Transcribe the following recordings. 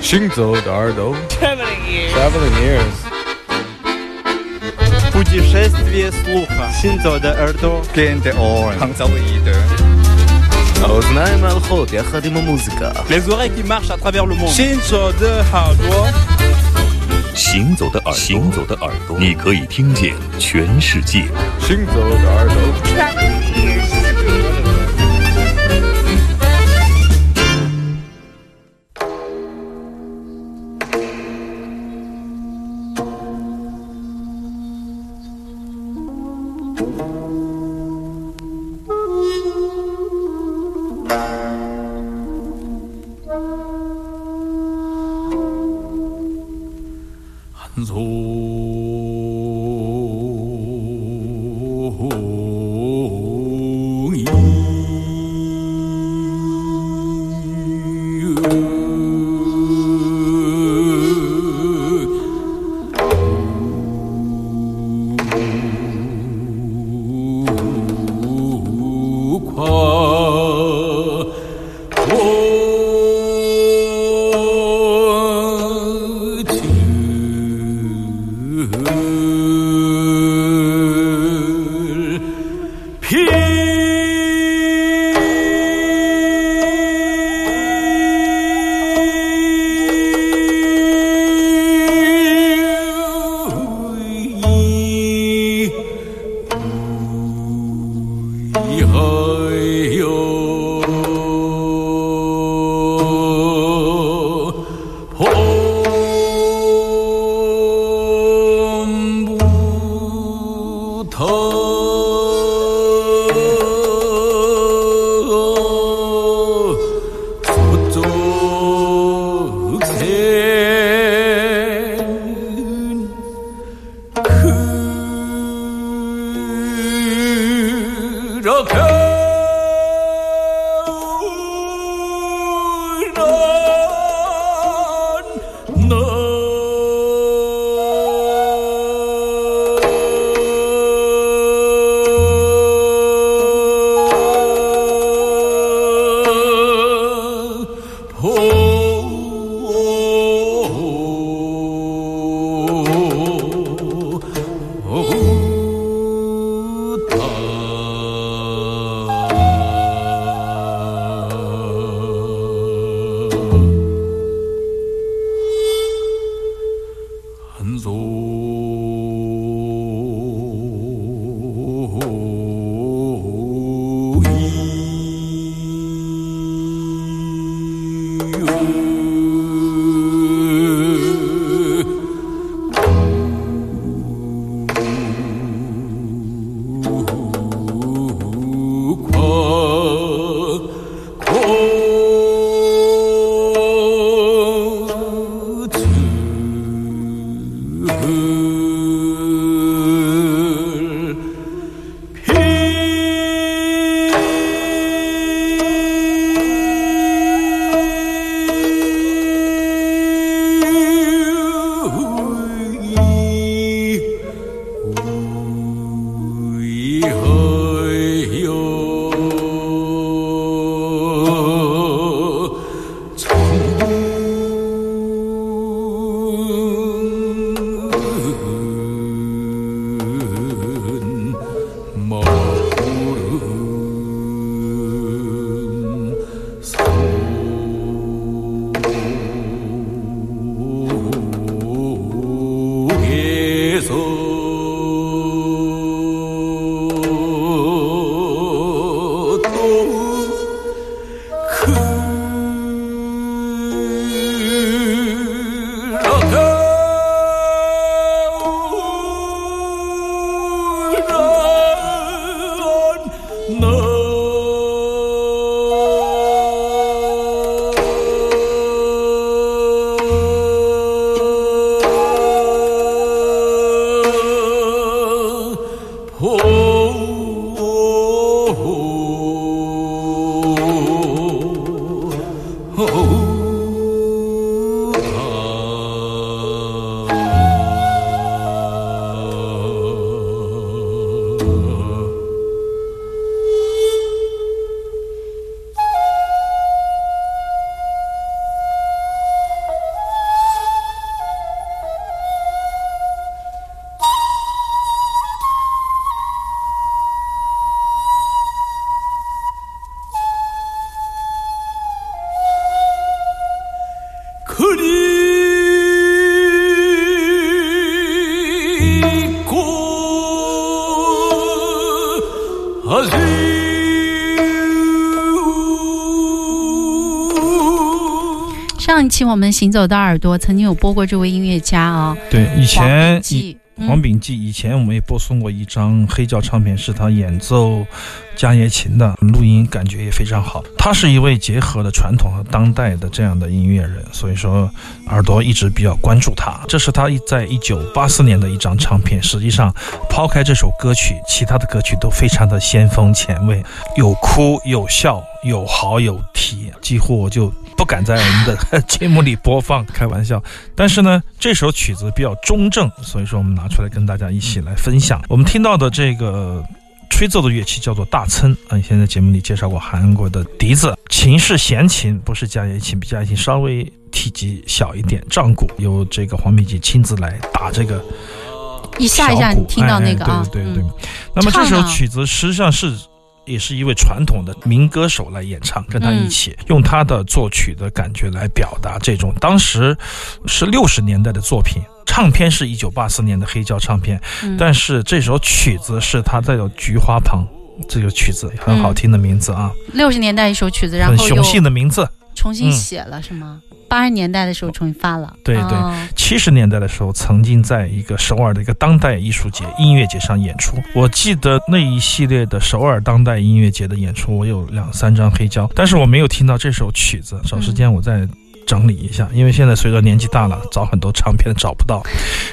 行走的耳朵 Traveling ears. Traveling ears Путешествие слуха. Синзо де Эрдо. Gente on. Hanzaoide. האוזניים ההלכות יחד עם המוזיקה. Les oreilles qui marchent à travers le monde. Shinzo de Hardwa. 行走的耳朵，行走的耳朵，你可以听见全世界。行走的耳朵 hơi 我们行走的耳朵曾经有播过这位音乐家啊，对，以前黄记黄秉记以前我们也播送过一张黑胶唱片，是他演奏伽叶琴的录音，感觉也非常好。他是一位结合了传统和当代的这样的音乐人，所以说耳朵一直比较关注他。这是他在一九八四年的一张唱片，实际上抛开这首歌曲，其他的歌曲都非常的先锋前卫，有哭有笑，有嚎有啼，几乎我就不敢在我们的 节目里播放，开玩笑。但是呢，这首曲子比较中正，所以说我们拿出来跟大家一起来分享。我们听到的这个吹奏的乐器叫做大琛啊，以前在节目里介绍过韩国的笛子，琴是弦琴，不是伽叶琴，比伽叶琴稍微体积小一点。杖鼓由这个黄秉基亲自来打这个一下一下鼓你听到那个啊哎哎，对对对对嗯。那么这首曲子实际上是。也是一位传统的民歌手来演唱，跟他一起、用他的作曲的感觉来表达这种当时是六十年代的作品，唱片是一九八四年的黑胶唱片，嗯但是这首曲子是他在有菊花旁，这个曲子很好听的名字啊，六十年代一首曲子，然很雄性的名字。重新嗯写了是吗？八十年代的时候重新发了，对对哦七十年代的时候，曾经在一个首尔的一个当代艺术节、音乐节上演出。我记得那一系列的首尔当代音乐节的演出，我有两三张黑胶，但是我没有听到这首曲子。找时间我再整理一下，因为现在随着年纪大了，找很多唱片找不到。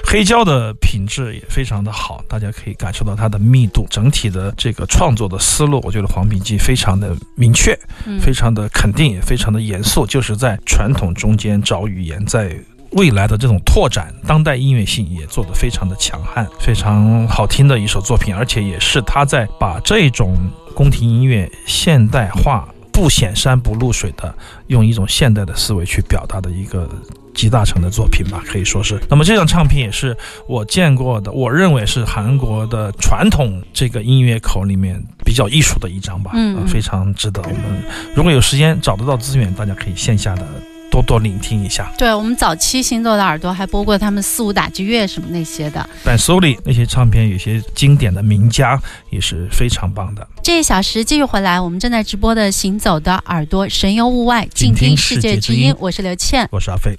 黑胶的品质也非常的好，大家可以感受到它的密度，整体的这个创作的思路，我觉得黄品基非常的明确。嗯非常的肯定，也非常的严肃，就是在传统中间找语言，在未来的这种拓展，当代音乐性也做得非常的强悍，非常好听的一首作品，而且也是他在把这种宫廷音乐现代化。不显山不露水的，用一种现代的思维去表达的一个集大成的作品吧，可以说是。那么这张唱片也是我见过的，我认为是韩国的传统这个音乐口里面比较艺术的一张吧，嗯非常值得我们如果有时间找得到资源，大家可以线下的多多聆听一下。对我们早期行走的耳朵还播过他们四五打击乐什么那些的。但 Soli 那些唱片，有些经典的名家也是非常棒的。这一小时继续回来，我们正在直播的《行走的耳朵》，神游物外，静听世世界之音界之音。我是刘倩。我是阿飞。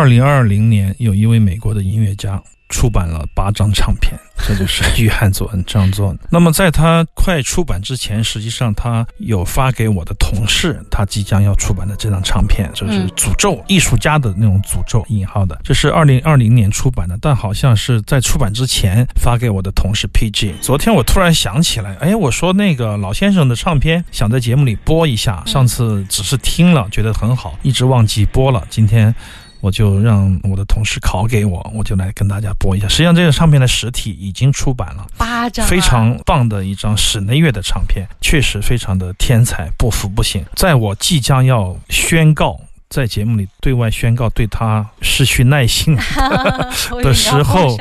二零二零年，有一位美国的音乐家出版了八张唱片，这就是约翰·佐恩这样做的。那么在他快出版之前，实际上他有发给我的同事，他即将要出版的这张唱片，就是诅咒艺术家的那种诅咒引号的，这是二零二零年出版的，但好像是在出版之前发给我的同事 PG。昨天我突然想起来，哎，我说那个老先生的唱片想在节目里播一下，上次只是听了觉得很好，一直忘记播了，今天。我就让我的同事拷给我，我就来跟大家播一下。实际上，这个唱片的实体已经出版了，八张，非常棒的一张室内乐的唱片，确实非常的天才，不服不行。在我即将要宣告在节目里对外宣告对他失去耐心 的时候，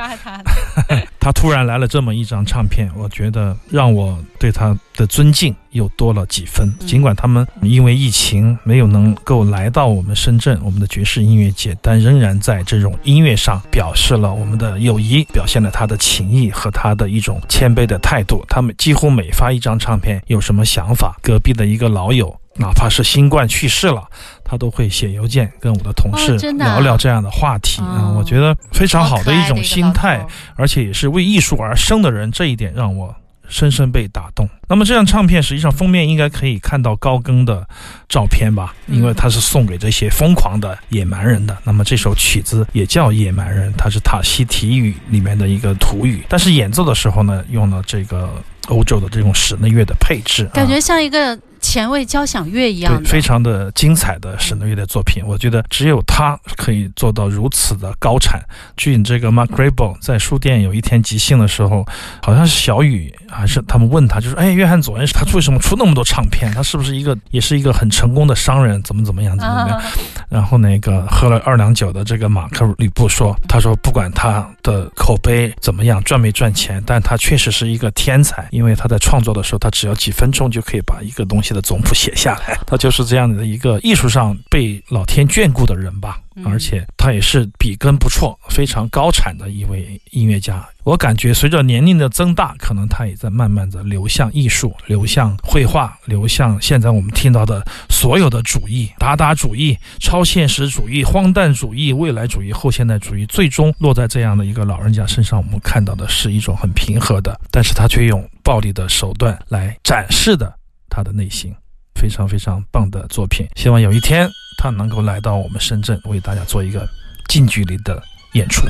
他突然来了这么一张唱片，我觉得让我对他的尊敬又多了几分。尽管他们因为疫情没有能够来到我们深圳，我们的爵士音乐界，但仍然在这种音乐上表示了我们的友谊，表现了他的情谊和他的一种谦卑的态度。他们几乎每发一张唱片，有什么想法，隔壁的一个老友，哪怕是新冠去世了，他都会写邮件跟我的同事聊聊这样的话题啊。我觉得非常好的一种心态，而且也是为艺术而生的人，这一点让我。深深被打动。那么这张唱片实际上封面应该可以看到高更的照片吧？因为它是送给这些疯狂的野蛮人的。那么这首曲子也叫《野蛮人》，它是塔希提语里面的一个土语，但是演奏的时候呢，用了这个欧洲的这种室内乐的配置，感觉像一个。前卫交响乐一样，对，非常的精彩的室内乐的作品，我觉得只有他可以做到如此的高产。据你这个 Mark Grable 在书店有一天即兴的时候，好像是小雨还是他们问他，就是哎，约翰佐恩他为什么出那么多唱片？他是不是一个也是一个很成功的商人？怎么怎么样怎么怎么样？然后那个喝了二两酒的这个马克吕布说，他说不管他的口碑怎么样，赚没赚钱，但他确实是一个天才，因为他在创作的时候，他只要几分钟就可以把一个东西的总谱写下来。他就是这样的一个艺术上被老天眷顾的人吧。而且他也是笔耕不辍、非常高产的一位音乐家。我感觉随着年龄的增大，可能他也在慢慢的流向艺术、流向绘画、流向现在我们听到的所有的主义：达达主义、超现实主义、荒诞主义、未来主义、后现代主义。最终落在这样的一个老人家身上，我们看到的是一种很平和的，但是他却用暴力的手段来展示的他的内心。非常非常棒的作品，希望有一天他能够来到我们深圳，为大家做一个近距离的演出。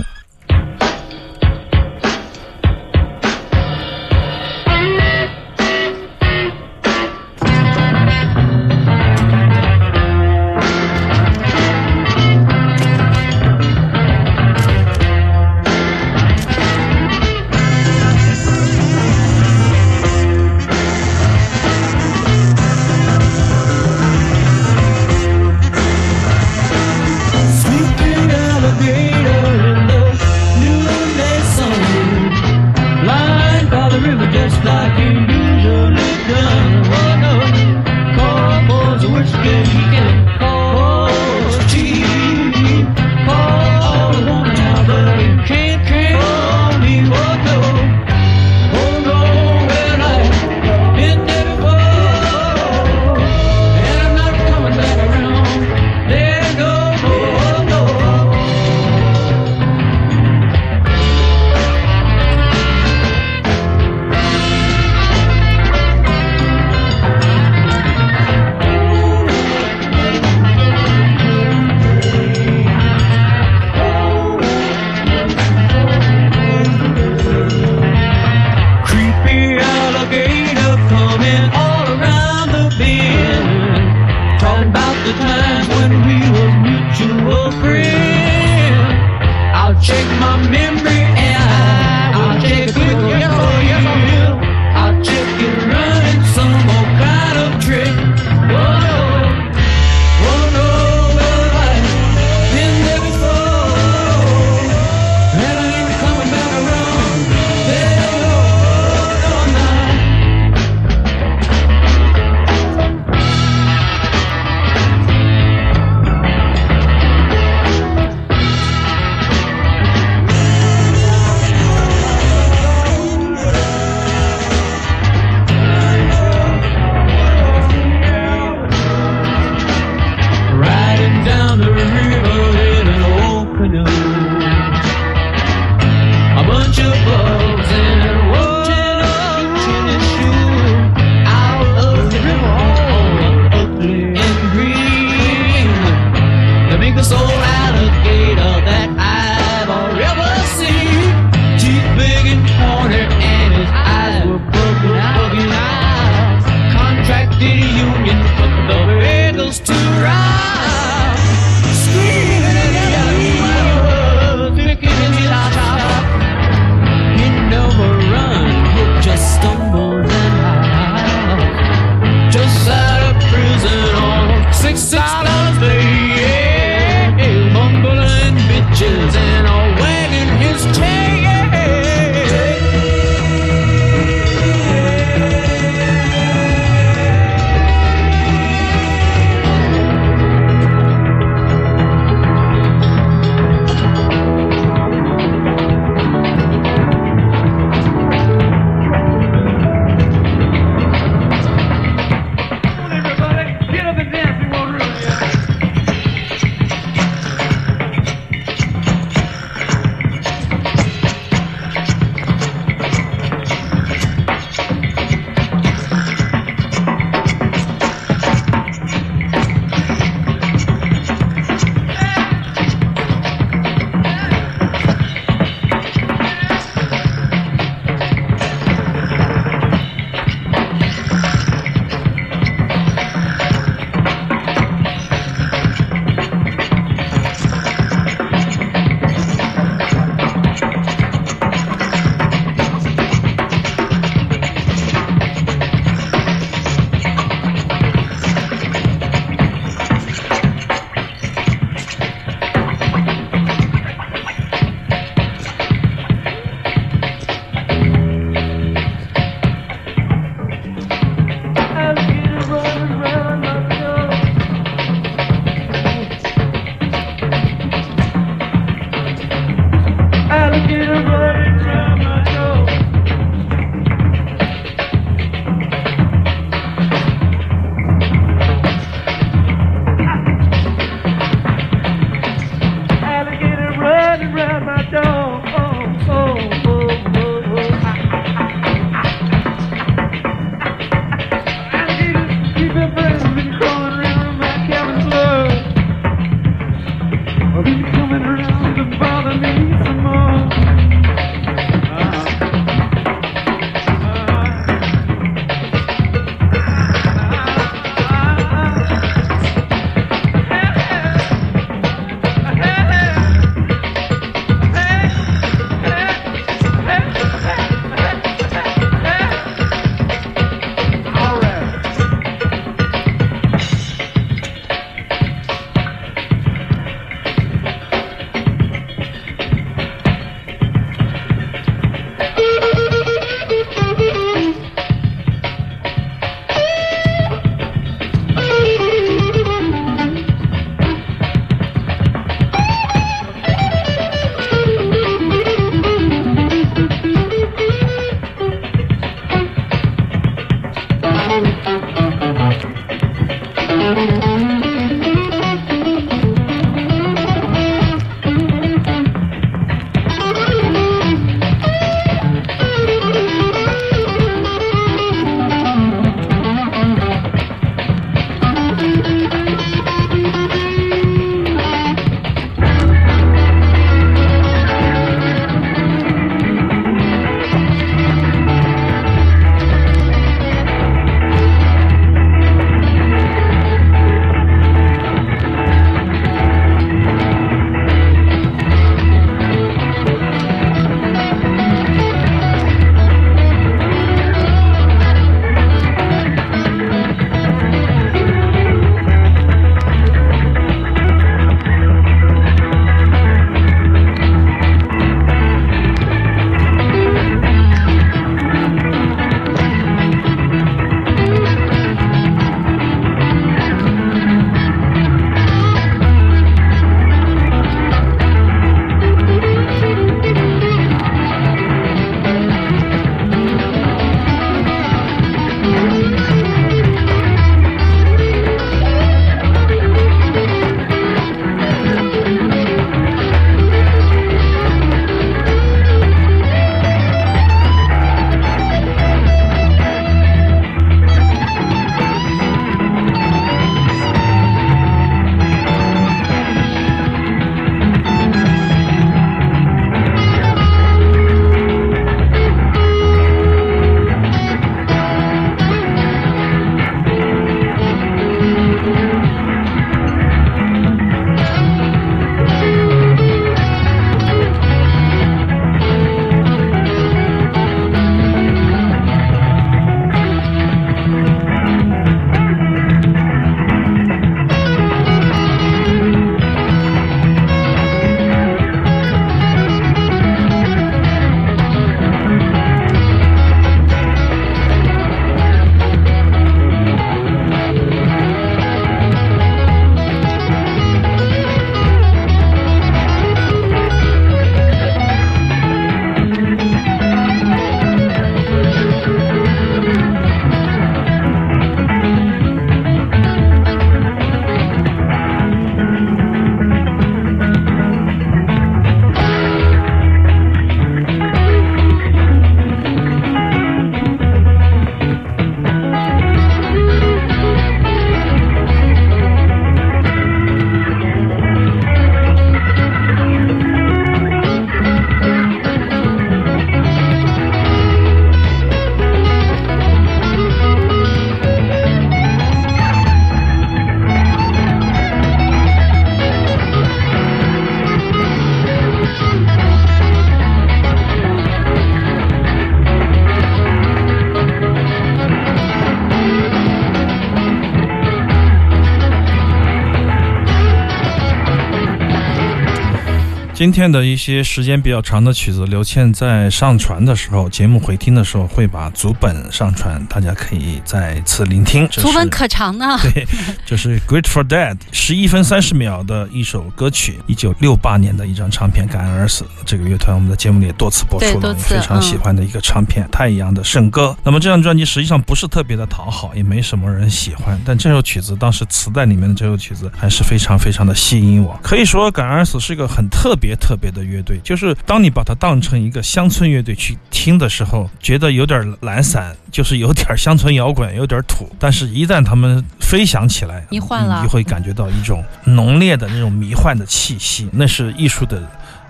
今天的一些时间比较长的曲子，刘倩在上传的时候，节目回听的时候会把足本上传，大家可以再次聆听。足本可长呢。对，这是《Great for Dead》十一分三十秒的一首歌曲，一九六八年的一张唱片《感恩而死》。这个乐团我们在节目里也多次播出了，非常喜欢的一个唱片《太阳的圣歌》。那么这张专辑实际上不是特别的讨好，也没什么人喜欢，但这首曲子当时磁带里面的这首曲子还是非常非常的吸引我。可以说，感恩而死是一个很特别特别的乐队，就是当你把它当成一个乡村乐队去听的时候，觉得有点懒散，就是有点乡村摇滚，有点土。但是，一旦他们飞翔起来，你换了你就会感觉到一种浓烈的那种迷幻的气息，那是艺术的。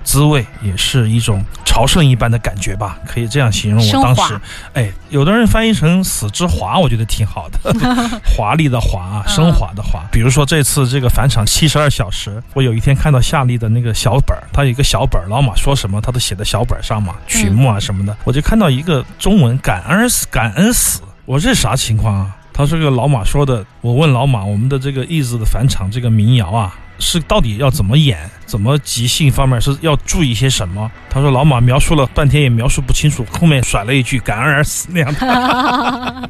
滋味也是一种朝圣一般的感觉吧，可以这样形容。我当时升华，哎，有的人翻译成“死之华”，我觉得挺好的，华丽的华，升华的华。比如说这次这个返场七十二小时，我有一天看到夏利的那个小本儿，他有一个小本儿，老马说什么他都写在小本儿上嘛，曲目啊什么的，我就看到一个中文“感恩死”，感恩死，我这啥情况啊？他这个老马说的，我问老马，我们的这个意子的返场这个民谣啊，是到底要怎么演？怎么即兴方面是要注意些什么？他说老马描述了半天也描述不清楚，后面甩了一句“感恩而死”那样的，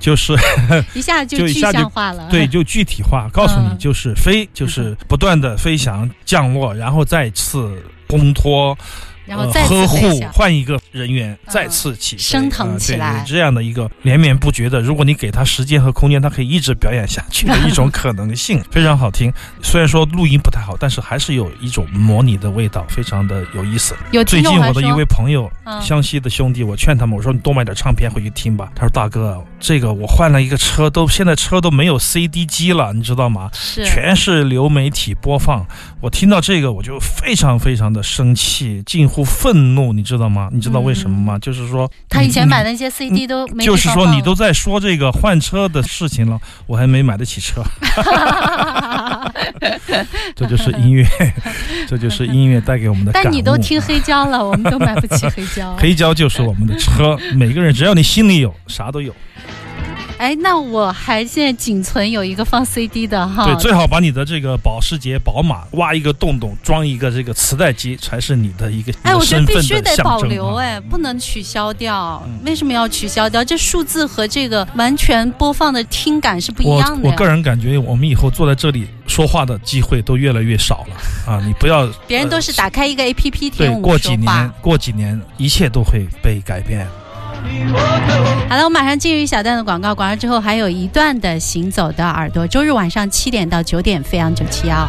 就是 一下就具就一下就象化了。对，就具体化，告诉你嗯就是飞，就是 不断的飞翔、降落，然后再次烘托。呃然后呵护，换一个人员，嗯再次起飞升腾起来有这样的一个连绵不绝的，如果你给他时间和空间，他可以一直表演下去的一种 可能性，非常好听。虽然说录音不太好，但是还是有一种模拟的味道，非常的有意思。有最近我的一位朋友，嗯湘西的兄弟，我劝他们，我说你多买点唱片回去听吧。他说大哥，这个我换了一个车，都现在车都没有 CD 机了，你知道吗？是全是流媒体播放。我听到这个我就非常非常的生气，近乎愤怒，你知道吗？你知道为什么吗？就是说嗯他以前买的那些 CD 都没就是说你都在说这个换车的事情了，我还没买得起车。这就是音乐，这就是音乐带给我们的。但你都听黑胶了，我们都买不起黑胶。黑胶就是我们的车，每个人只要你心里有，啥都有。哎，那我还现在仅存有一个放 CD 的哈。对，最好把你的这个保时捷、宝马挖一个洞洞，装一个这个磁带机，才是你的一个哎，我觉得必须得保留，啊哎，不能取消掉嗯。为什么要取消掉？这数字和这个完全播放的听感是不一样的我。我个人感觉，我们以后坐在这里说话的机会都越来越少了啊！你不要别人都是打开一个 APP 对听我过几年过几年一切都会被改变。好了，我马上进入一小段的广告，广告之后还有一段的行走的耳朵。周日晚上七点到九点，飞扬九七幺。